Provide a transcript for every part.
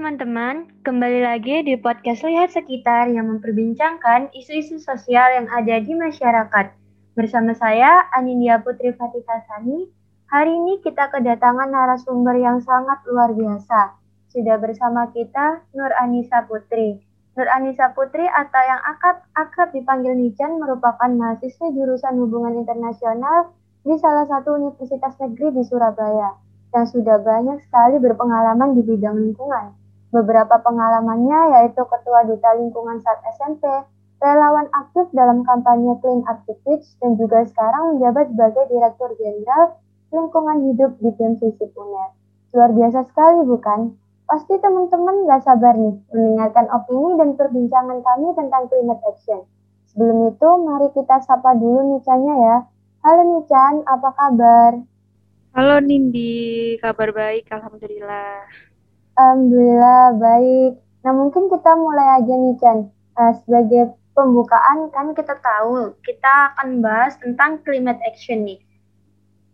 teman-teman, kembali lagi di podcast Lihat Sekitar yang memperbincangkan isu-isu sosial yang ada di masyarakat. Bersama saya, Anindya Putri Fatika Sani. Hari ini kita kedatangan narasumber yang sangat luar biasa. Sudah bersama kita Nur Anissa Putri. Nur Anissa Putri atau yang akrab, akrab dipanggil Nican merupakan mahasiswa jurusan hubungan internasional di salah satu universitas negeri di Surabaya yang sudah banyak sekali berpengalaman di bidang lingkungan. Beberapa pengalamannya yaitu Ketua Duta Lingkungan saat SMP, relawan aktif dalam kampanye Clean Activities, dan juga sekarang menjabat sebagai Direktur Jenderal Lingkungan Hidup di BEM Uner. Luar biasa sekali bukan? Pasti teman-teman gak sabar nih mendengarkan opini dan perbincangan kami tentang climate action. Sebelum itu, mari kita sapa dulu Nicanya ya. Halo Nican, apa kabar? Halo Nindi, kabar baik, Alhamdulillah. Alhamdulillah baik. Nah mungkin kita mulai aja nih Chan. Uh, sebagai pembukaan kan kita tahu kita akan bahas tentang climate action nih.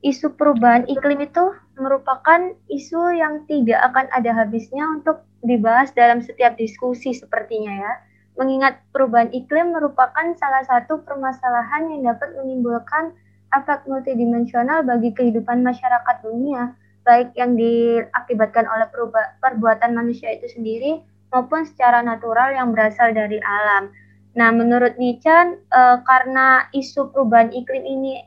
Isu perubahan iklim itu merupakan isu yang tidak akan ada habisnya untuk dibahas dalam setiap diskusi sepertinya ya. Mengingat perubahan iklim merupakan salah satu permasalahan yang dapat menimbulkan efek multidimensional bagi kehidupan masyarakat dunia baik yang diakibatkan oleh perbuatan manusia itu sendiri maupun secara natural yang berasal dari alam. Nah, menurut Nichan, e, karena isu perubahan iklim ini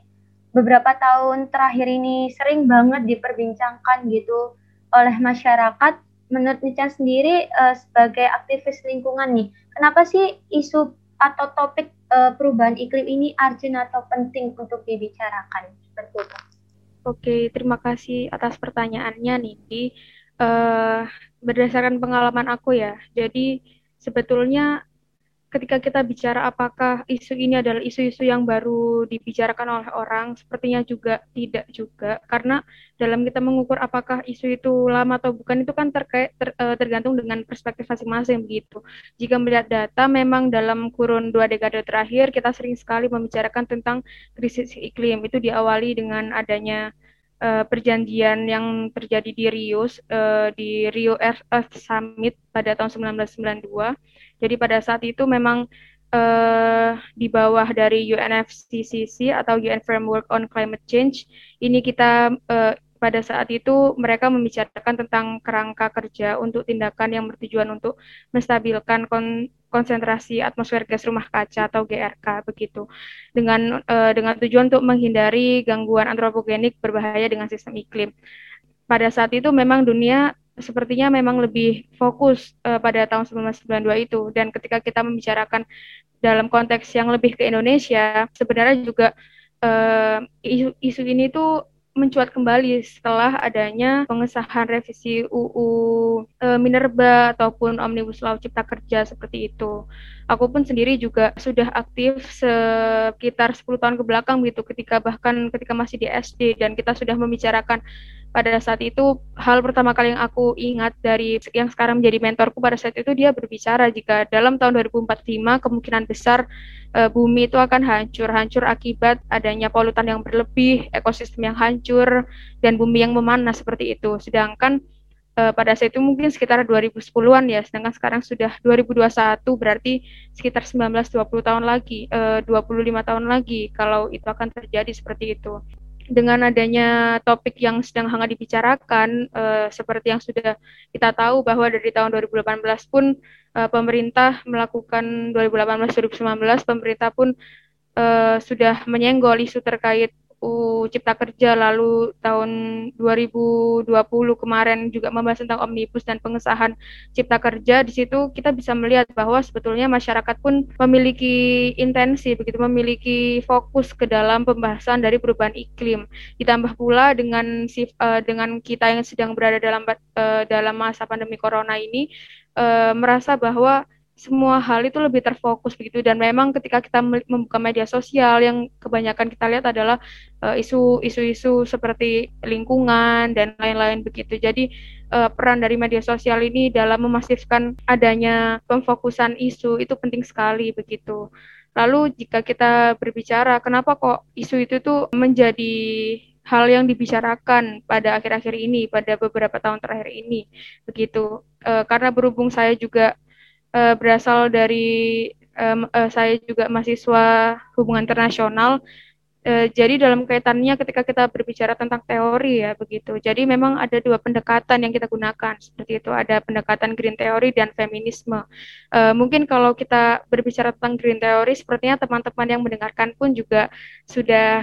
beberapa tahun terakhir ini sering banget diperbincangkan gitu oleh masyarakat, menurut Nichan sendiri e, sebagai aktivis lingkungan nih, kenapa sih isu atau topik e, perubahan iklim ini urgent atau penting untuk dibicarakan seperti itu? Oke, terima kasih atas pertanyaannya Nindi. Uh, berdasarkan pengalaman aku ya, jadi sebetulnya ketika kita bicara apakah isu ini adalah isu-isu yang baru dibicarakan oleh orang, sepertinya juga tidak juga karena dalam kita mengukur apakah isu itu lama atau bukan itu kan terkait ter, eh, tergantung dengan perspektif masing-masing begitu. Jika melihat data, memang dalam kurun dua dekade terakhir kita sering sekali membicarakan tentang krisis iklim. Itu diawali dengan adanya uh, perjanjian yang terjadi di Rio uh, di Rio Earth Summit pada tahun 1992. Jadi pada saat itu memang uh, di bawah dari UNFCCC atau UN Framework on Climate Change ini kita uh, pada saat itu mereka membicarakan tentang kerangka kerja untuk tindakan yang bertujuan untuk menstabilkan kon konsentrasi atmosfer gas rumah kaca atau GRK begitu dengan uh, dengan tujuan untuk menghindari gangguan antropogenik berbahaya dengan sistem iklim. Pada saat itu memang dunia sepertinya memang lebih fokus uh, pada tahun 1992 itu dan ketika kita membicarakan dalam konteks yang lebih ke Indonesia sebenarnya juga uh, isu, isu ini tuh mencuat kembali setelah adanya pengesahan revisi UU e, Minerba ataupun Omnibus Law Cipta Kerja seperti itu. Aku pun sendiri juga sudah aktif sekitar 10 tahun ke belakang gitu ketika bahkan ketika masih di SD dan kita sudah membicarakan pada saat itu hal pertama kali yang aku ingat dari yang sekarang menjadi mentorku pada saat itu dia berbicara jika dalam tahun 2045 kemungkinan besar e, bumi itu akan hancur. Hancur akibat adanya polutan yang berlebih ekosistem yang hancur dan bumi yang memanas seperti itu. Sedangkan e, pada saat itu mungkin sekitar 2010-an ya sedangkan sekarang sudah 2021 berarti sekitar 19-20 tahun lagi e, 25 tahun lagi kalau itu akan terjadi seperti itu. Dengan adanya topik yang sedang hangat dibicarakan, uh, seperti yang sudah kita tahu bahwa dari tahun 2018 pun uh, pemerintah melakukan 2018-2019 pemerintah pun uh, sudah menyenggol isu terkait UU Cipta Kerja lalu tahun 2020 kemarin juga membahas tentang omnibus dan pengesahan Cipta Kerja. Di situ kita bisa melihat bahwa sebetulnya masyarakat pun memiliki intensi begitu memiliki fokus ke dalam pembahasan dari perubahan iklim. Ditambah pula dengan uh, dengan kita yang sedang berada dalam uh, dalam masa pandemi corona ini uh, merasa bahwa semua hal itu lebih terfokus begitu dan memang ketika kita membuka media sosial yang kebanyakan kita lihat adalah eh, isu-isu uh, seperti lingkungan dan lain-lain begitu. Jadi uh, peran dari media sosial ini dalam memasifkan adanya pemfokusan isu itu penting sekali begitu. Lalu jika kita berbicara kenapa kok isu itu tuh menjadi hal yang dibicarakan pada akhir-akhir ini, pada beberapa tahun terakhir ini, begitu. Uh, karena berhubung saya juga uh, berasal dari, um, uh, saya juga mahasiswa hubungan internasional, E, jadi dalam kaitannya ketika kita berbicara tentang teori ya begitu. Jadi memang ada dua pendekatan yang kita gunakan seperti itu. Ada pendekatan green theory dan feminisme. E, mungkin kalau kita berbicara tentang green theory, sepertinya teman-teman yang mendengarkan pun juga sudah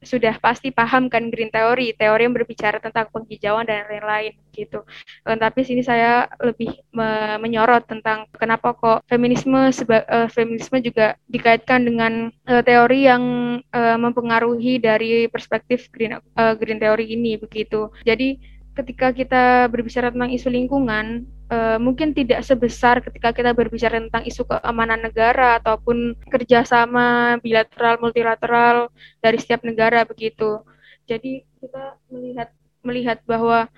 sudah pasti paham kan green theory, teori yang berbicara tentang penghijauan dan lain-lain gitu. Uh, tapi sini saya lebih me menyorot tentang kenapa kok feminisme seba uh, feminisme juga dikaitkan dengan uh, teori yang uh, mempengaruhi dari perspektif green uh, green theory ini begitu. Jadi ketika kita berbicara tentang isu lingkungan, uh, mungkin tidak sebesar ketika kita berbicara tentang isu keamanan negara ataupun kerjasama bilateral multilateral dari setiap negara begitu. Jadi kita melihat melihat bahwa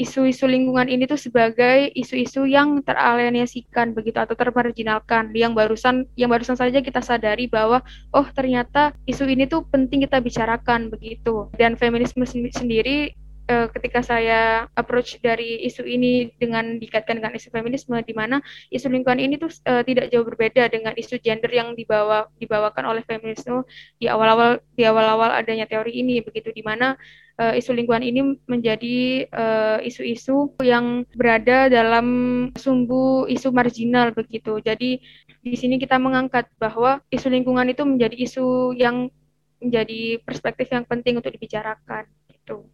isu-isu lingkungan ini tuh sebagai isu-isu yang teralienasikan begitu atau termarginalkan yang barusan yang barusan saja kita sadari bahwa oh ternyata isu ini tuh penting kita bicarakan begitu dan feminisme sendiri uh, ketika saya approach dari isu ini dengan dikaitkan dengan isu feminisme di mana isu lingkungan ini tuh uh, tidak jauh berbeda dengan isu gender yang dibawa dibawakan oleh feminisme di awal-awal di awal-awal adanya teori ini begitu di mana uh, isu lingkungan ini menjadi isu-isu yang berada dalam sumbu isu marginal begitu. Jadi di sini kita mengangkat bahwa isu lingkungan itu menjadi isu yang menjadi perspektif yang penting untuk dibicarakan gitu.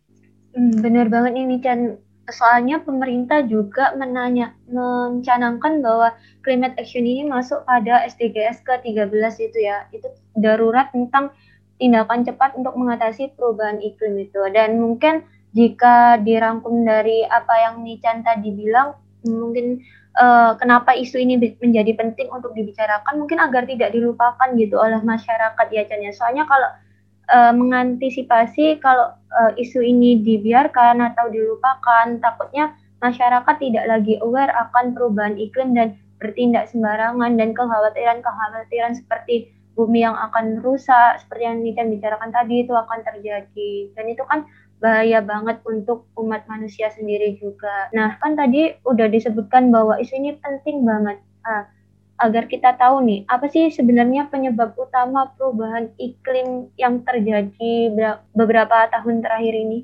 Hmm, benar banget ini Chan. Soalnya pemerintah juga menanya mencanangkan bahwa climate action ini masuk pada SDGs ke-13 itu ya. Itu darurat tentang tindakan cepat untuk mengatasi perubahan iklim itu. Dan mungkin jika dirangkum dari apa yang Nichan tadi bilang, mungkin uh, kenapa isu ini menjadi penting untuk dibicarakan, mungkin agar tidak dilupakan gitu oleh masyarakat ya Chan ya. Soalnya kalau uh, mengantisipasi kalau uh, isu ini dibiarkan atau dilupakan, takutnya masyarakat tidak lagi aware akan perubahan iklim dan bertindak sembarangan dan kekhawatiran-kekhawatiran seperti bumi yang akan rusak seperti yang kita bicarakan tadi itu akan terjadi dan itu kan bahaya banget untuk umat manusia sendiri juga. Nah kan tadi udah disebutkan bahwa isu ini penting banget. Nah, agar kita tahu nih apa sih sebenarnya penyebab utama perubahan iklim yang terjadi beberapa tahun terakhir ini?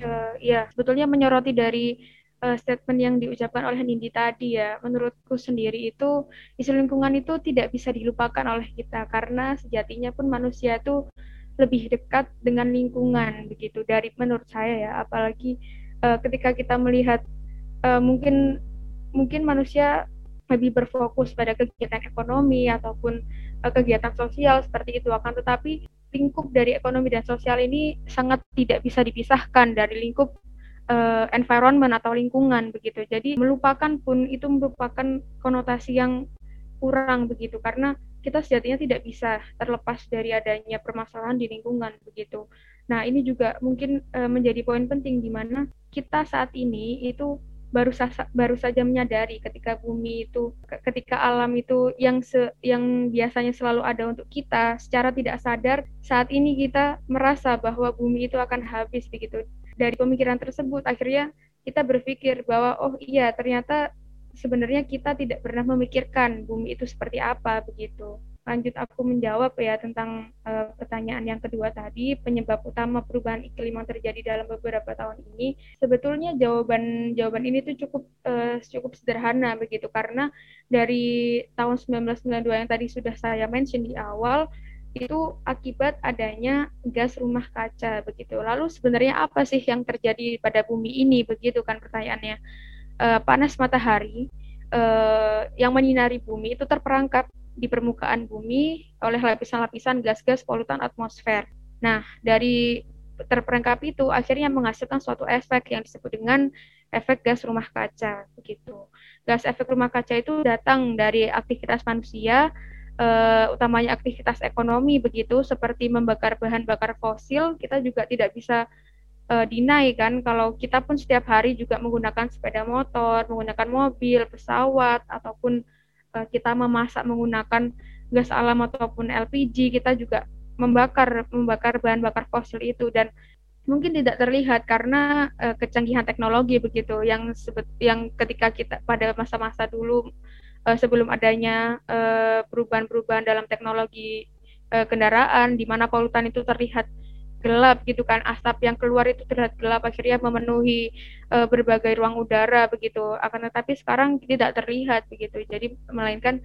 Uh, ya, sebetulnya menyoroti dari uh, statement yang diucapkan oleh Nindi tadi ya, menurutku sendiri itu isu lingkungan itu tidak bisa dilupakan oleh kita karena sejatinya pun manusia itu lebih dekat dengan lingkungan begitu dari menurut saya ya, apalagi uh, ketika kita melihat uh, mungkin mungkin manusia lebih berfokus pada kegiatan ekonomi ataupun uh, kegiatan sosial seperti itu akan tetapi lingkup dari ekonomi dan sosial ini sangat tidak bisa dipisahkan dari lingkup uh, environment atau lingkungan begitu. Jadi melupakan pun itu merupakan konotasi yang kurang begitu karena kita sejatinya tidak bisa terlepas dari adanya permasalahan di lingkungan begitu. Nah, ini juga mungkin uh, menjadi poin penting di mana kita saat ini itu baru sa baru saja menyadari ketika bumi itu ketika alam itu yang se yang biasanya selalu ada untuk kita secara tidak sadar saat ini kita merasa bahwa bumi itu akan habis begitu. Dari pemikiran tersebut akhirnya kita berpikir bahwa oh iya ternyata sebenarnya kita tidak pernah memikirkan bumi itu seperti apa begitu lanjut aku menjawab ya tentang uh, pertanyaan yang kedua tadi penyebab utama perubahan iklim yang terjadi dalam beberapa tahun ini. Sebetulnya jawaban jawaban ini tuh cukup uh, cukup sederhana begitu karena dari tahun 1992 yang tadi sudah saya mention di awal itu akibat adanya gas rumah kaca begitu. Lalu sebenarnya apa sih yang terjadi pada bumi ini begitu kan pertanyaannya? Uh, panas matahari uh, yang menyinari bumi itu terperangkap di permukaan bumi oleh lapisan-lapisan gas-gas polutan atmosfer. Nah, dari terperangkap itu akhirnya menghasilkan suatu efek yang disebut dengan efek gas rumah kaca begitu. Gas efek rumah kaca itu datang dari aktivitas manusia uh, utamanya aktivitas ekonomi begitu seperti membakar bahan bakar fosil kita juga tidak bisa uh, deny kan kalau kita pun setiap hari juga menggunakan sepeda motor, menggunakan mobil, pesawat ataupun uh, kita memasak menggunakan gas alam ataupun LPG kita juga membakar membakar bahan bakar fosil itu. Dan mungkin tidak terlihat karena uh, kecanggihan teknologi begitu. Yang sebet yang ketika kita pada masa-masa dulu uh, sebelum adanya perubahan-perubahan dalam teknologi uh, kendaraan di mana polutan itu terlihat gelap gitu kan asap yang keluar itu terlihat gelap akhirnya memenuhi uh, berbagai ruang udara begitu. Akan tetapi sekarang tidak terlihat begitu. Jadi melainkan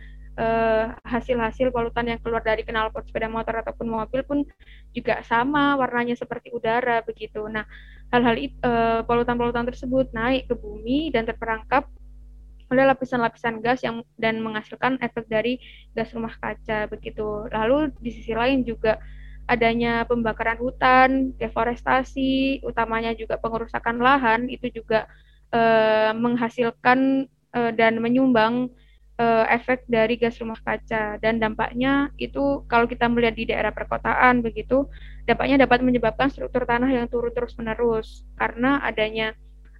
hasil-hasil uh, polutan yang keluar dari knalpot sepeda motor ataupun mobil pun juga sama warnanya seperti udara begitu. Nah hal-hal uh, polutan-polutan tersebut naik ke bumi dan terperangkap oleh lapisan-lapisan gas yang dan menghasilkan efek dari gas rumah kaca begitu. Lalu di sisi lain juga adanya pembakaran hutan, deforestasi, utamanya juga pengerusakan lahan itu juga uh, menghasilkan uh, dan menyumbang uh, efek dari gas rumah kaca dan dampaknya itu kalau kita melihat di daerah perkotaan begitu dampaknya dapat menyebabkan struktur tanah yang turun terus menerus karena adanya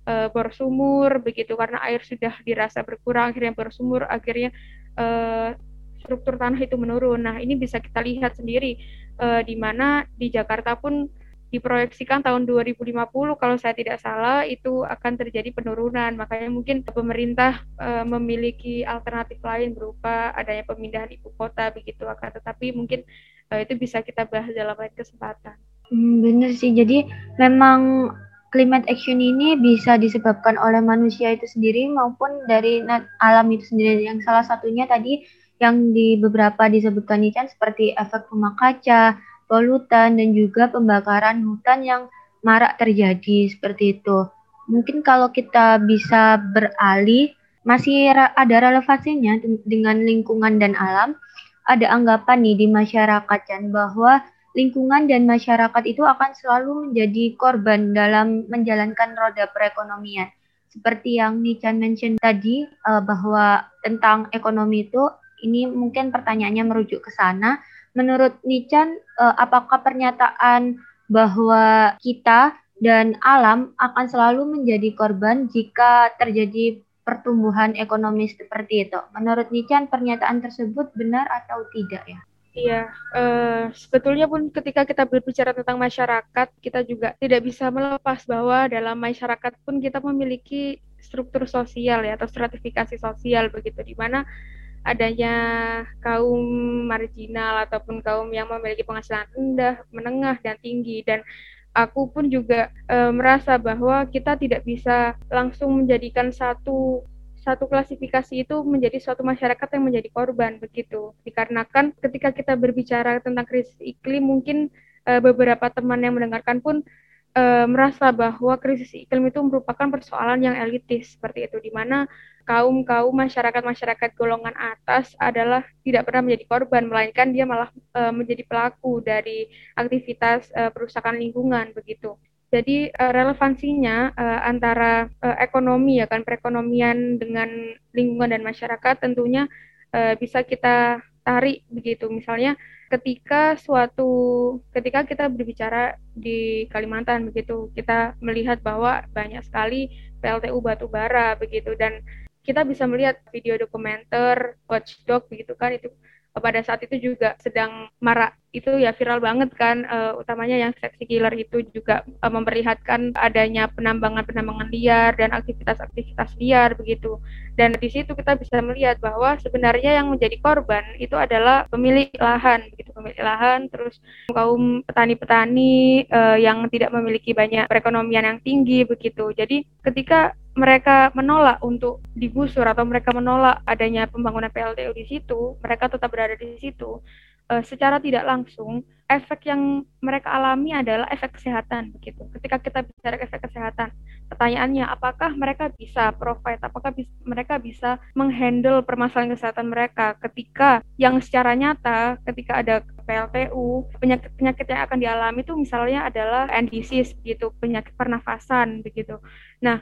uh, bor sumur begitu karena air sudah dirasa berkurang akhirnya bor sumur akhirnya uh, struktur tanah itu menurun. Nah, ini bisa kita lihat sendiri uh, di mana di Jakarta pun diproyeksikan tahun 2050 kalau saya tidak salah itu akan terjadi penurunan. Makanya mungkin pemerintah uh, memiliki alternatif lain berupa adanya pemindahan ibu kota begitu akan tetapi mungkin uh, itu bisa kita bahas dalam lain kesempatan. Hmm, benar sih. Jadi memang climate action ini bisa disebabkan oleh manusia itu sendiri maupun dari alam itu sendiri. Yang salah satunya tadi yang di beberapa disebutkan ini kan seperti efek rumah kaca, polutan, dan juga pembakaran hutan yang marak terjadi seperti itu. Mungkin kalau kita bisa beralih, masih ada relevansinya dengan lingkungan dan alam. Ada anggapan nih di masyarakat kan bahwa lingkungan dan masyarakat itu akan selalu menjadi korban dalam menjalankan roda perekonomian. Seperti yang Nichan mention tadi uh, bahwa tentang ekonomi itu ini mungkin pertanyaannya merujuk ke sana. Menurut Nichan, uh, apakah pernyataan bahwa kita dan alam akan selalu menjadi korban jika terjadi pertumbuhan ekonomi seperti itu? Menurut Nichan, pernyataan tersebut benar atau tidak ya? Iya, uh, sebetulnya pun ketika kita berbicara tentang masyarakat, kita juga tidak bisa melepas bahwa dalam masyarakat pun kita memiliki struktur sosial ya atau stratifikasi sosial begitu di mana adanya kaum marginal ataupun kaum yang memiliki penghasilan rendah, menengah dan tinggi. Dan aku pun juga e, merasa bahwa kita tidak bisa langsung menjadikan satu satu klasifikasi itu menjadi suatu masyarakat yang menjadi korban begitu. Dikarenakan ketika kita berbicara tentang krisis iklim mungkin e, beberapa teman yang mendengarkan pun e, merasa bahwa krisis iklim itu merupakan persoalan yang elitis seperti itu di mana kaum kaum masyarakat masyarakat golongan atas adalah tidak pernah menjadi korban melainkan dia malah e, menjadi pelaku dari aktivitas e, perusakan lingkungan begitu. Jadi relevansinya antara ekonomi ya kan perekonomian dengan lingkungan dan masyarakat tentunya bisa kita tarik begitu. Misalnya ketika suatu ketika kita berbicara di Kalimantan begitu kita melihat bahwa banyak sekali PLTU batu bara begitu dan kita bisa melihat video dokumenter Watchdog begitu kan itu pada saat itu juga sedang marak itu ya viral banget kan uh, utamanya yang seksi killer itu juga uh, memperlihatkan adanya penambangan-penambangan liar dan aktivitas-aktivitas liar begitu. Dan di situ kita bisa melihat bahwa sebenarnya yang menjadi korban itu adalah pemilik lahan begitu pemilik lahan terus kaum petani-petani uh, yang tidak memiliki banyak perekonomian yang tinggi begitu. Jadi ketika mereka menolak untuk digusur atau mereka menolak adanya pembangunan PLTU di situ, mereka tetap berada di situ uh, secara tidak langsung efek yang mereka alami adalah efek kesehatan begitu. Ketika kita bicara efek kesehatan, pertanyaannya apakah mereka bisa provide, apakah bis, mereka bisa menghandle permasalahan kesehatan mereka ketika yang secara nyata ketika ada PLTU penyakit-penyakit yang akan dialami itu misalnya adalah disease gitu, penyakit pernafasan begitu. Nah,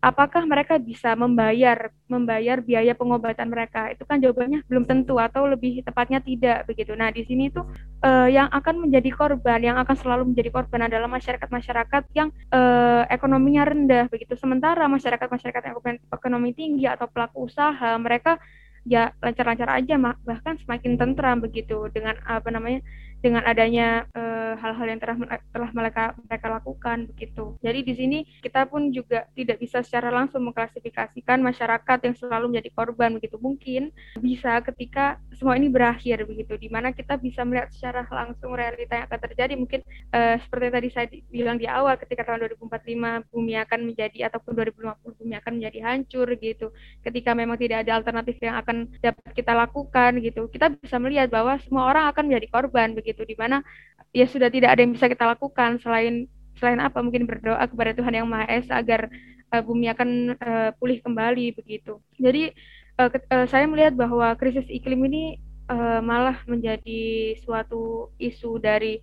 apakah mereka bisa membayar membayar biaya pengobatan mereka? Itu kan jawabannya belum tentu atau lebih tepatnya tidak begitu. Nah di sini tuh uh, yang akan menjadi korban yang akan selalu menjadi korban adalah masyarakat masyarakat yang uh, ekonominya rendah begitu. Sementara masyarakat masyarakat yang ekonomi tinggi atau pelaku usaha mereka ya lancar-lancar aja bahkan semakin tentram begitu. Dengan apa namanya dengan adanya uh, hal-hal yang telah telah mereka mereka lakukan begitu. Jadi di sini kita pun juga tidak bisa secara langsung mengklasifikasikan masyarakat yang selalu menjadi korban begitu. Mungkin bisa ketika semua ini berakhir begitu, di mana kita bisa melihat secara langsung realita yang akan terjadi. Mungkin uh, seperti tadi saya bilang di awal, ketika tahun 2045 bumi akan menjadi ataupun 2050 bumi akan menjadi hancur gitu. Ketika memang tidak ada alternatif yang akan dapat kita lakukan gitu, kita bisa melihat bahwa semua orang akan menjadi korban begitu gitu di mana ya sudah tidak ada yang bisa kita lakukan selain selain apa mungkin berdoa kepada Tuhan yang Maha Esa agar uh, bumi akan uh, pulih kembali begitu. Jadi uh, ke, uh, saya melihat bahwa krisis iklim ini uh, malah menjadi suatu isu dari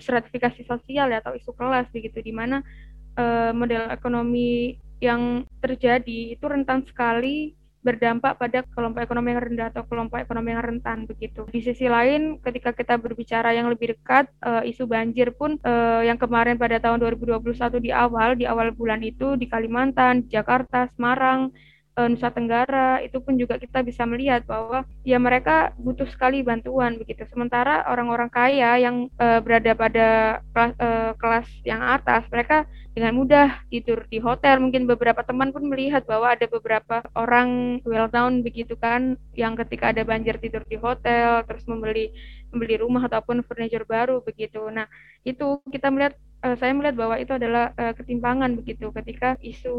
stratifikasi sosial ya atau isu kelas begitu di mana uh, model ekonomi yang terjadi itu rentan sekali berdampak pada kelompok ekonomi yang rendah atau kelompok ekonomi yang rentan begitu. Di sisi lain, ketika kita berbicara yang lebih dekat, uh, isu banjir pun uh, yang kemarin pada tahun 2021 di awal, di awal bulan itu di Kalimantan, Jakarta, Semarang, uh, Nusa Tenggara itu pun juga kita bisa melihat bahwa ya mereka butuh sekali bantuan begitu. Sementara orang-orang kaya yang berada pada kelas, kelas yang atas mereka dengan mudah tidur di hotel. Mungkin beberapa teman pun melihat bahwa ada beberapa orang well known begitu kan yang ketika ada banjir tidur di hotel terus membeli membeli rumah ataupun furniture baru begitu. Nah, itu kita melihat uh, saya melihat bahwa itu adalah uh, ketimpangan begitu ketika isu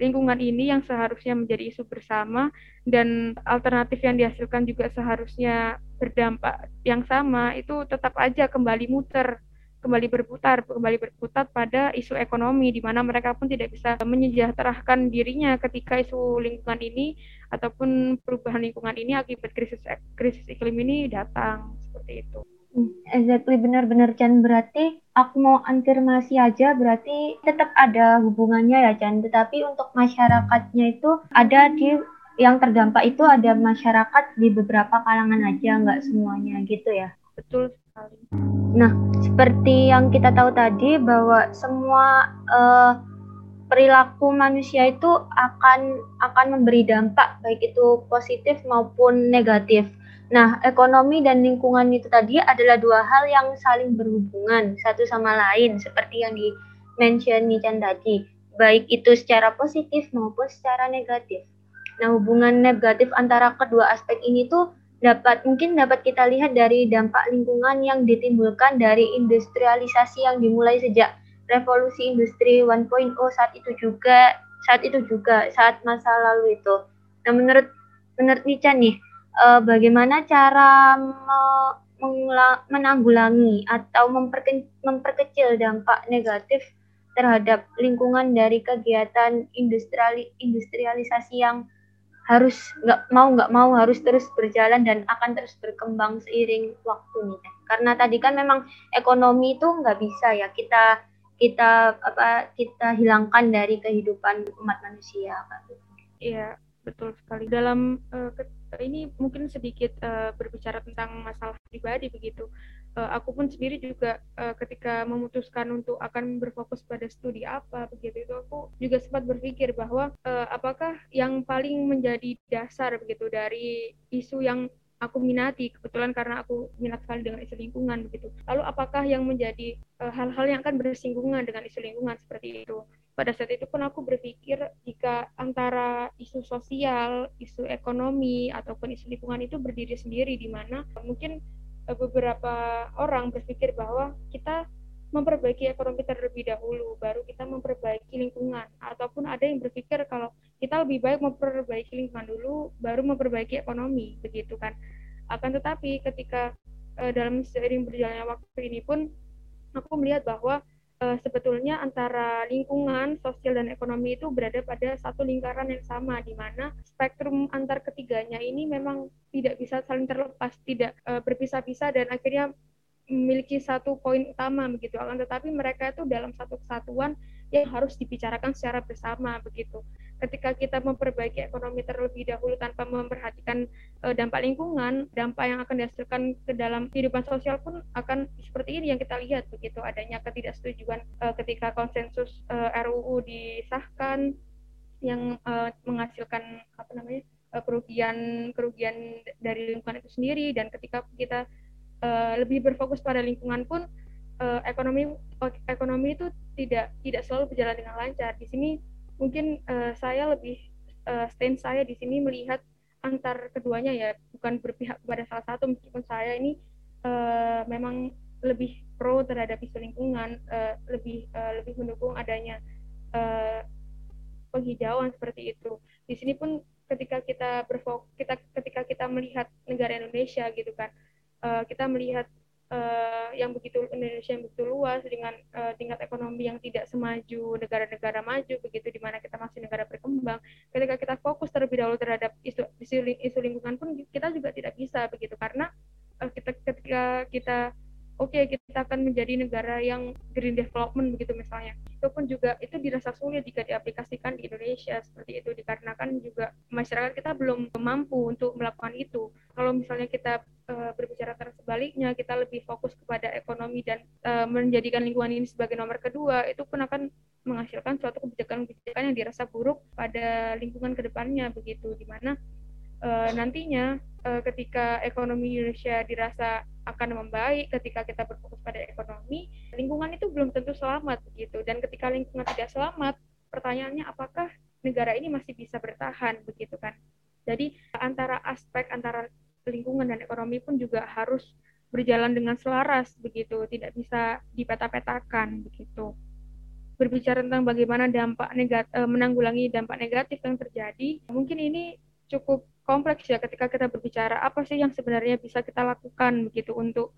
lingkungan ini yang seharusnya menjadi isu bersama dan alternatif yang dihasilkan juga seharusnya berdampak yang sama itu tetap aja kembali muter kembali berputar, kembali berputar pada isu ekonomi di mana mereka pun tidak bisa menyejahterakan dirinya ketika isu lingkungan ini ataupun perubahan lingkungan ini akibat krisis krisis iklim ini datang. Seperti itu. Exactly. Benar-benar Chan. Berarti aku mau afirmasi aja berarti tetap ada hubungannya ya Chan. Tetapi untuk masyarakatnya itu ada di yang terdampak itu ada masyarakat di beberapa kalangan aja nggak semuanya gitu ya? Betul sekali. Nah seperti yang kita tahu tadi bahwa semua uh, perilaku manusia itu akan akan memberi dampak baik itu positif maupun negatif. Nah, ekonomi dan lingkungan itu tadi adalah dua hal yang saling berhubungan satu sama lain seperti yang di mention Nichan tadi, baik itu secara positif maupun secara negatif. Nah, hubungan negatif antara kedua aspek ini tuh dapat mungkin dapat kita lihat dari dampak lingkungan yang ditimbulkan dari industrialisasi yang dimulai sejak revolusi industri 1.0 saat itu juga saat itu juga saat masa lalu itu. Nah, menurut menurut Nichan nih, uh, bagaimana cara menanggulangi atau memperke memperkecil dampak negatif terhadap lingkungan dari kegiatan industriali industrialisasi yang harus nggak mau nggak mau harus terus berjalan dan akan terus berkembang seiring waktu nih karena tadi kan memang ekonomi itu nggak bisa ya kita kita apa kita hilangkan dari kehidupan umat manusia. Iya betul sekali. Dalam uh, ini mungkin sedikit uh, berbicara tentang masalah pribadi begitu. Uh, aku pun sendiri juga uh, ketika memutuskan untuk akan berfokus pada studi apa begitu itu aku juga sempat berpikir bahwa uh, apakah yang paling menjadi dasar begitu dari isu yang aku minati kebetulan karena aku minat sekali dengan isu lingkungan begitu. Lalu apakah yang menjadi hal-hal uh, yang akan bersinggungan dengan isu lingkungan seperti itu? pada saat itu pun aku berpikir jika antara isu sosial, isu ekonomi ataupun isu lingkungan itu berdiri sendiri di mana mungkin beberapa orang berpikir bahwa kita memperbaiki ekonomi terlebih dahulu baru kita memperbaiki lingkungan. Ataupun ada yang berpikir kalau kita lebih baik memperbaiki lingkungan dulu baru memperbaiki ekonomi begitu kan. Akan tetapi ketika uh, dalam seiring berjalannya waktu ini pun aku melihat bahwa uh, sebetulnya antara lingkungan, sosial dan ekonomi itu berada pada satu lingkaran yang sama di mana spektrum antar ketiganya ini memang tidak bisa saling terlepas, tidak uh, berpisah-pisah dan akhirnya memiliki satu poin utama begitu. Akan tetapi mereka itu dalam satu kesatuan yang harus dibicarakan secara bersama begitu ketika kita memperbaiki ekonomi terlebih dahulu tanpa memperhatikan uh, dampak lingkungan, dampak yang akan dihasilkan ke dalam kehidupan sosial pun akan seperti ini yang kita lihat begitu adanya ketidaksetujuan uh, ketika konsensus uh, eh, RUU disahkan yang uh, menghasilkan apa namanya kerugian kerugian dari lingkungan itu sendiri dan ketika kita uh, lebih berfokus pada lingkungan pun uh, ekonomi ekonomi itu tidak tidak selalu berjalan dengan lancar. Di sini mungkin uh, saya lebih uh, stand saya di sini melihat antar keduanya ya, bukan berpihak kepada salah satu meskipun saya ini uh, memang lebih pro terhadap isu lingkungan, uh, lebih uh, lebih mendukung adanya uh, penghijauan seperti itu. Di sini pun ketika kita berfok kita ketika kita melihat negara Indonesia gitu kan, uh, kita melihat uh, yang begitu Indonesia yang begitu luas dengan uh, tingkat ekonomi yang tidak semaju negara-negara maju begitu di mana kita masih negara berkembang ketika kita fokus terlebih dahulu terhadap isu isu, isu lingkungan pun kita juga tidak bisa begitu karena uh, kita ketika kita oke okay, kita akan menjadi negara yang green development begitu misalnya itu pun juga itu dirasa sulit jika diaplikasikan di Indonesia seperti itu dikarenakan juga masyarakat kita belum mampu untuk melakukan itu. Kalau misalnya kita sebaliknya kita lebih fokus kepada ekonomi dan uh, menjadikan lingkungan ini sebagai nomor kedua itu pun akan menghasilkan suatu kebijakan-kebijakan yang dirasa buruk pada lingkungan ke depannya begitu. Di mana uh, nantinya uh, ketika ekonomi Indonesia dirasa akan membaik ketika kita berfokus pada ekonomi lingkungan itu belum tentu selamat begitu. Dan ketika lingkungan tidak selamat pertanyaannya apakah negara ini masih bisa bertahan begitu kan. Jadi antara aspek antara lingkungan dan ekonomi pun juga harus berjalan dengan selaras begitu tidak bisa dipeta-petakan begitu berbicara tentang bagaimana dampak negatif eh, menanggulangi dampak negatif yang terjadi mungkin ini cukup kompleks ya ketika kita berbicara apa sih yang sebenarnya bisa kita lakukan begitu untuk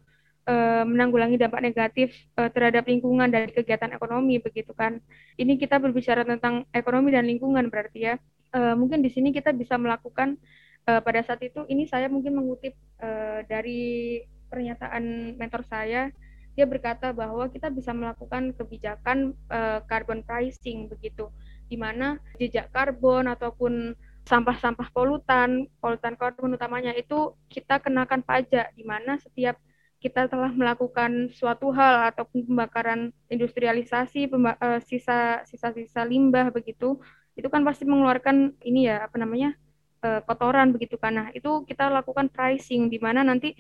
uh, menanggulangi dampak negatif uh, terhadap lingkungan dari kegiatan ekonomi begitu kan. Ini kita berbicara tentang ekonomi dan lingkungan berarti ya. Mungkin di sini kita bisa melakukan uh, pada saat itu ini saya mungkin mengutip uh, dari pernyataan mentor saya. Dia berkata bahwa kita bisa melakukan kebijakan uh, carbon pricing begitu di mana jejak karbon ataupun sampah-sampah polutan, polutan karbon utamanya itu kita kenakan pajak di mana setiap kita telah melakukan suatu hal ataupun pembakaran industrialisasi sisa sisa-sisa limbah begitu itu kan pasti mengeluarkan ini ya apa namanya uh, kotoran begitu kan. Nah itu kita lakukan pricing di mana nanti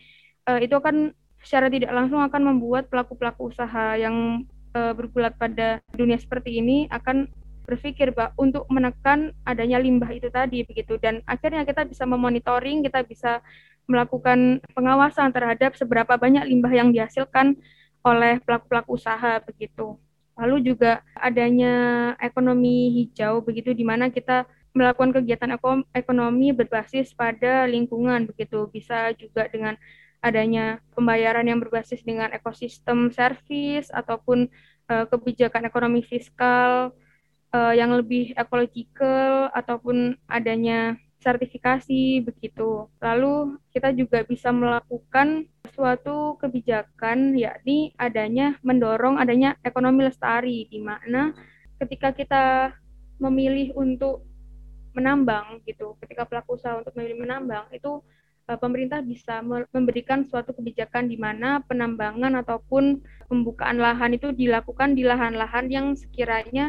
uh, itu akan secara tidak langsung akan membuat pelaku-pelaku usaha yang uh, bergulat pada dunia seperti ini akan berpikir bahwa untuk menekan adanya limbah itu tadi begitu. Dan akhirnya kita bisa memonitoring kita bisa melakukan pengawasan terhadap seberapa banyak limbah yang dihasilkan oleh pelaku-pelaku usaha begitu lalu juga adanya ekonomi hijau begitu di mana kita melakukan kegiatan ekonomi berbasis pada lingkungan begitu. Bisa juga dengan adanya pembayaran yang berbasis dengan ekosistem service ataupun uh, kebijakan ekonomi fiskal uh, yang lebih ekologikal ataupun adanya sertifikasi begitu. Lalu kita juga bisa melakukan suatu kebijakan yakni adanya mendorong adanya ekonomi lestari di mana ketika kita memilih untuk menambang gitu, ketika pelaku usaha untuk memilih menambang itu uh, pemerintah bisa memberikan suatu kebijakan di mana penambangan ataupun pembukaan lahan itu dilakukan di lahan-lahan yang sekiranya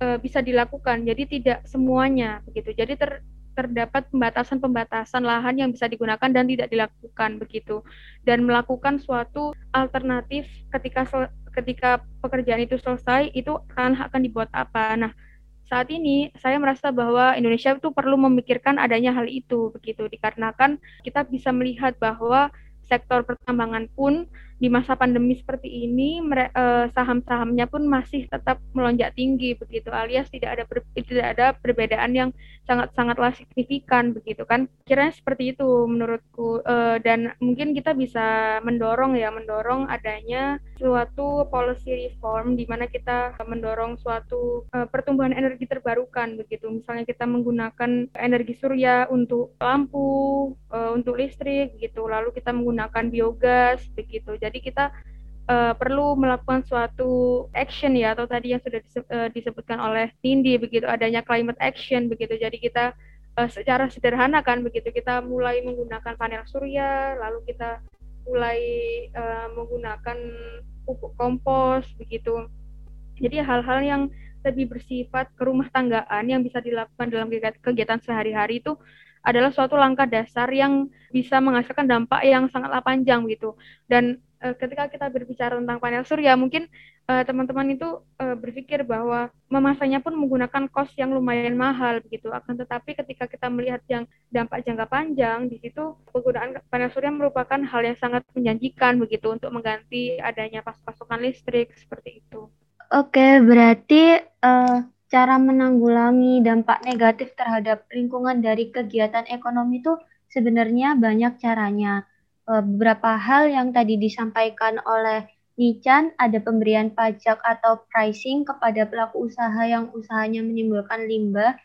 uh, bisa dilakukan. Jadi tidak semuanya begitu. Jadi ter, terdapat pembatasan-pembatasan lahan yang bisa digunakan dan tidak dilakukan begitu. Dan melakukan suatu alternatif ketika ketika pekerjaan itu selesai itu tanah akan dibuat apa. Nah, saat ini saya merasa bahwa Indonesia itu perlu memikirkan adanya hal itu begitu dikarenakan kita bisa melihat bahwa sektor pertambangan pun di masa pandemi seperti ini uh, saham-sahamnya pun masih tetap melonjak tinggi begitu alias tidak ada ber, tidak ada perbedaan yang sangat-sangatlah signifikan begitu kan. Kiranya seperti itu menurutku uh, dan mungkin kita bisa mendorong ya mendorong adanya suatu policy reform di mana kita mendorong suatu uh, pertumbuhan energi terbarukan begitu. Misalnya kita menggunakan energi surya untuk lampu untuk listrik gitu lalu kita menggunakan biogas begitu. Jadi jadi kita uh, perlu melakukan suatu action ya atau tadi yang sudah eh, disebutkan oleh Nindi begitu adanya climate action begitu. Jadi kita uh, secara sederhana kan begitu kita mulai menggunakan panel surya, lalu kita mulai uh, menggunakan pupuk kompos begitu. Jadi hal-hal yang lebih bersifat kerumah tanggaan yang bisa dilakukan dalam kegiatan sehari-hari itu adalah suatu langkah dasar yang bisa menghasilkan dampak yang sangatlah panjang gitu. Dan uh, ketika kita berbicara tentang panel surya, mungkin uh, teman-teman itu uh, berpikir bahwa memasangnya pun menggunakan kos yang lumayan mahal begitu. Akan tetapi ketika kita melihat yang dampak jangka panjang, di situ penggunaan panel surya merupakan hal yang sangat menjanjikan begitu untuk mengganti adanya pas pasokan listrik seperti itu. Oke, berarti uh, cara menanggulangi dampak negatif terhadap lingkungan dari kegiatan ekonomi itu sebenarnya banyak caranya Eh, beberapa hal yang tadi disampaikan oleh Nichan, ada pemberian pajak atau pricing kepada pelaku usaha yang usahanya menimbulkan limbah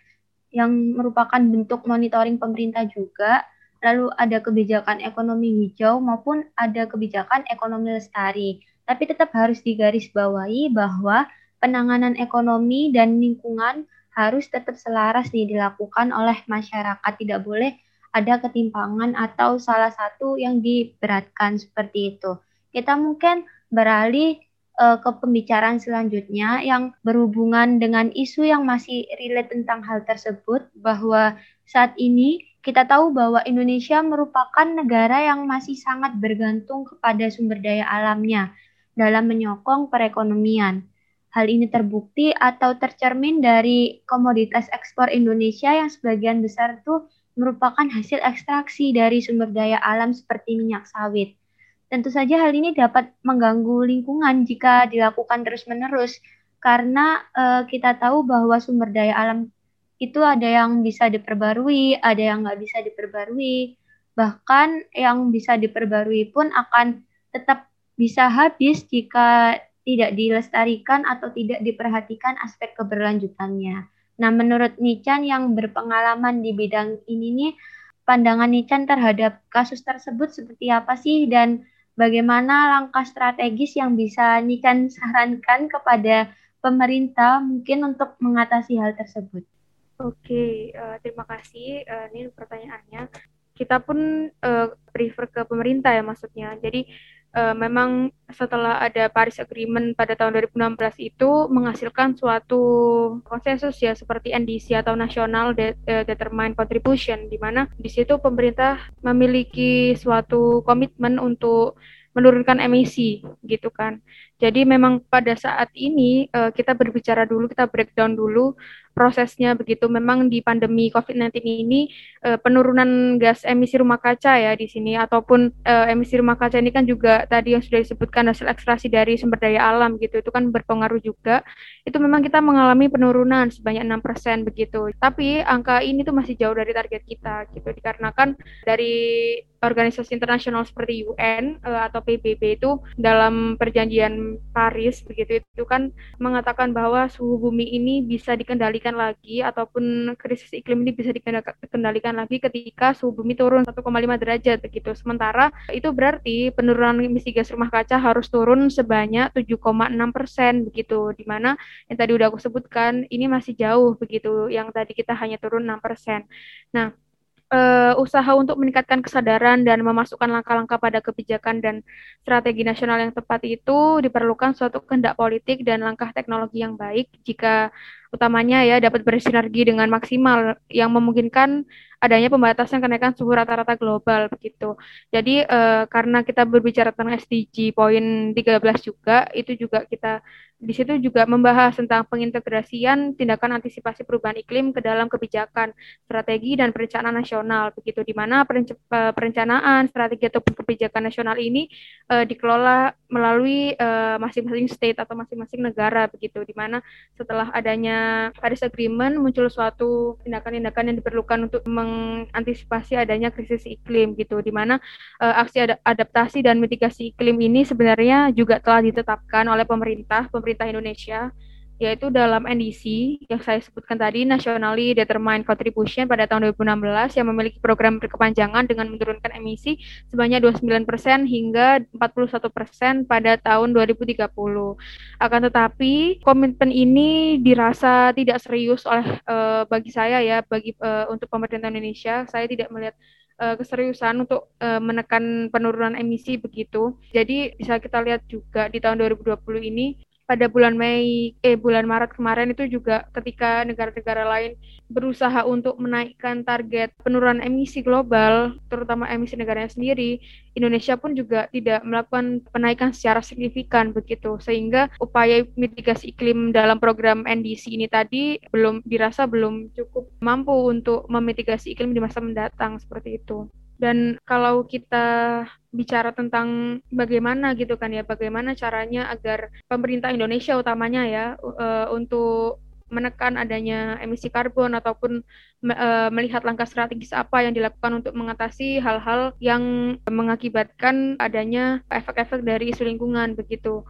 yang merupakan bentuk monitoring pemerintah juga. Lalu ada kebijakan ekonomi hijau maupun ada kebijakan ekonomi lestari. Tapi tetap harus digarisbawahi bahwa penanganan ekonomi dan lingkungan harus tetap selaras nih dilakukan oleh masyarakat. Tidak boleh ada ketimpangan atau salah satu yang diberatkan seperti itu. Kita mungkin beralih uh, ke pembicaraan selanjutnya yang berhubungan dengan isu yang masih relate tentang hal tersebut bahwa saat ini kita tahu bahwa Indonesia merupakan negara yang masih sangat bergantung kepada sumber daya alamnya dalam menyokong perekonomian. Hal ini terbukti atau tercermin dari komoditas ekspor Indonesia yang sebagian besar tuh merupakan hasil ekstraksi dari sumber daya alam seperti minyak sawit. Tentu saja hal ini dapat mengganggu lingkungan jika dilakukan terus-menerus karena uh, kita tahu bahwa sumber daya alam itu ada yang bisa diperbarui, ada yang nggak bisa diperbarui, bahkan yang bisa diperbarui pun akan tetap bisa habis jika tidak dilestarikan atau tidak diperhatikan aspek keberlanjutannya. Nah, menurut Nichan yang berpengalaman di bidang ini nih, pandangan Nichan terhadap kasus tersebut seperti apa sih dan bagaimana langkah strategis yang bisa Nichan sarankan kepada pemerintah mungkin untuk mengatasi hal tersebut? Oke, uh, terima kasih. Uh, ini pertanyaannya. Kita pun uh, prefer ke pemerintah ya maksudnya. Jadi uh, memang setelah ada Paris Agreement pada tahun 2016 itu menghasilkan suatu konsensus ya seperti NDC atau National De uh, Determined Contribution di mana di situ pemerintah memiliki suatu komitmen untuk menurunkan emisi gitu kan. Jadi memang pada saat ini uh, kita berbicara dulu, kita breakdown dulu prosesnya begitu. Memang di pandemi COVID-19 ini uh, penurunan gas emisi rumah kaca ya di sini ataupun uh, emisi rumah kaca ini kan juga tadi yang sudah disebutkan hasil ekstraksi dari sumber daya alam gitu. Itu kan berpengaruh juga. Itu memang kita mengalami penurunan sebanyak 6% begitu. Tapi angka ini tuh masih jauh dari target kita gitu dikarenakan dari organisasi internasional seperti UN uh, atau PBB itu dalam perjanjian Paris begitu itu kan mengatakan bahwa suhu bumi ini bisa dikendalikan lagi ataupun krisis iklim ini bisa dikendalikan lagi ketika suhu bumi turun 1,5 derajat begitu. Sementara itu berarti penurunan emisi gas rumah kaca harus turun sebanyak 7,6 persen begitu. Di mana yang tadi udah aku sebutkan ini masih jauh begitu. Yang tadi kita hanya turun 6 persen. Nah uh, usaha untuk meningkatkan kesadaran dan memasukkan langkah-langkah pada kebijakan dan strategi nasional yang tepat itu diperlukan suatu kehendak politik dan langkah teknologi yang baik jika utamanya ya dapat bersinergi dengan maksimal yang memungkinkan adanya pembatasan kenaikan suhu rata-rata global begitu. Jadi uh, karena kita berbicara tentang SDG poin 13 juga itu juga kita di situ juga membahas tentang pengintegrasian tindakan antisipasi perubahan iklim ke dalam kebijakan, strategi dan perencanaan nasional begitu di mana eh, perencanaan, strategi atau kebijakan nasional ini uh, dikelola melalui masing-masing uh, state atau masing-masing negara begitu di mana setelah adanya Paris Agreement muncul suatu tindakan-tindakan yang diperlukan untuk mengantisipasi adanya krisis iklim gitu di mana uh, aksi ad adaptasi dan mitigasi iklim ini sebenarnya juga telah ditetapkan oleh pemerintah pemerintah Indonesia yaitu dalam NDC yang saya sebutkan tadi Nationally Determined Contribution pada tahun 2016 yang memiliki program berkepanjangan dengan menurunkan emisi sebanyak 29% hingga 41% pada tahun 2030. Akan tetapi komitmen ini dirasa tidak serius oleh uh, bagi saya ya bagi uh, untuk pemerintah Indonesia saya tidak melihat uh, keseriusan untuk menekan penurunan emisi begitu. Jadi bisa kita lihat juga di tahun 2020 ini pada bulan Mei eh bulan Maret kemarin itu juga ketika negara-negara lain berusaha untuk menaikkan target penurunan emisi global terutama emisi negaranya sendiri Indonesia pun juga tidak melakukan penaikan secara signifikan begitu sehingga upaya mitigasi iklim dalam program NDC ini tadi belum dirasa belum cukup mampu untuk memitigasi iklim di masa mendatang seperti itu. Dan kalau kita bicara tentang bagaimana gitu kan ya, bagaimana caranya agar pemerintah Indonesia utamanya ya uh, untuk menekan adanya emisi karbon ataupun uh, melihat langkah strategis apa yang dilakukan untuk mengatasi hal-hal yang mengakibatkan adanya efek-efek dari isu lingkungan begitu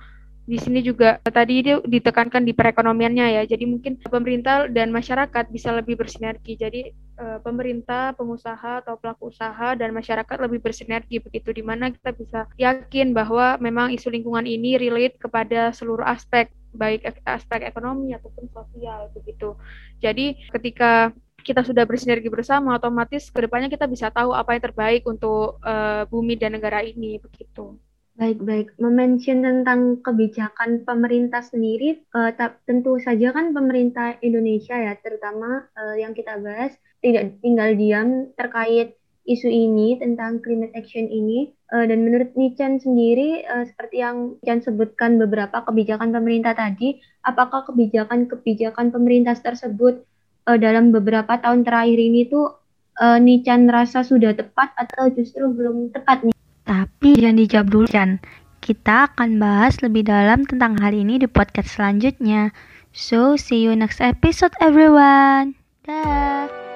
di sini juga tadi itu ditekankan di perekonomiannya ya. Jadi mungkin pemerintah dan masyarakat bisa lebih bersinergi. Jadi eh, pemerintah, pengusaha atau pelaku usaha dan masyarakat lebih bersinergi begitu di mana kita bisa yakin bahwa memang isu lingkungan ini relate kepada seluruh aspek baik aspek ekonomi ataupun sosial begitu. Jadi ketika kita sudah bersinergi bersama, otomatis ke depannya kita bisa tahu apa yang terbaik untuk uh, bumi dan negara ini begitu. Baik-baik, memention tentang kebijakan pemerintah sendiri, uh, tentu saja kan pemerintah Indonesia ya, terutama uh, yang kita bahas, tidak tinggal diam terkait isu ini tentang climate action ini. Uh, dan menurut Nichan sendiri, uh, seperti yang Nichan sebutkan beberapa kebijakan pemerintah tadi, apakah kebijakan-kebijakan pemerintah tersebut uh, dalam beberapa tahun terakhir ini tuh uh, Nichan rasa sudah tepat atau justru belum tepat nih? Tapi jangan dijawab dulu kan. Kita akan bahas lebih dalam tentang hal ini di podcast selanjutnya. So, see you next episode everyone. Dah.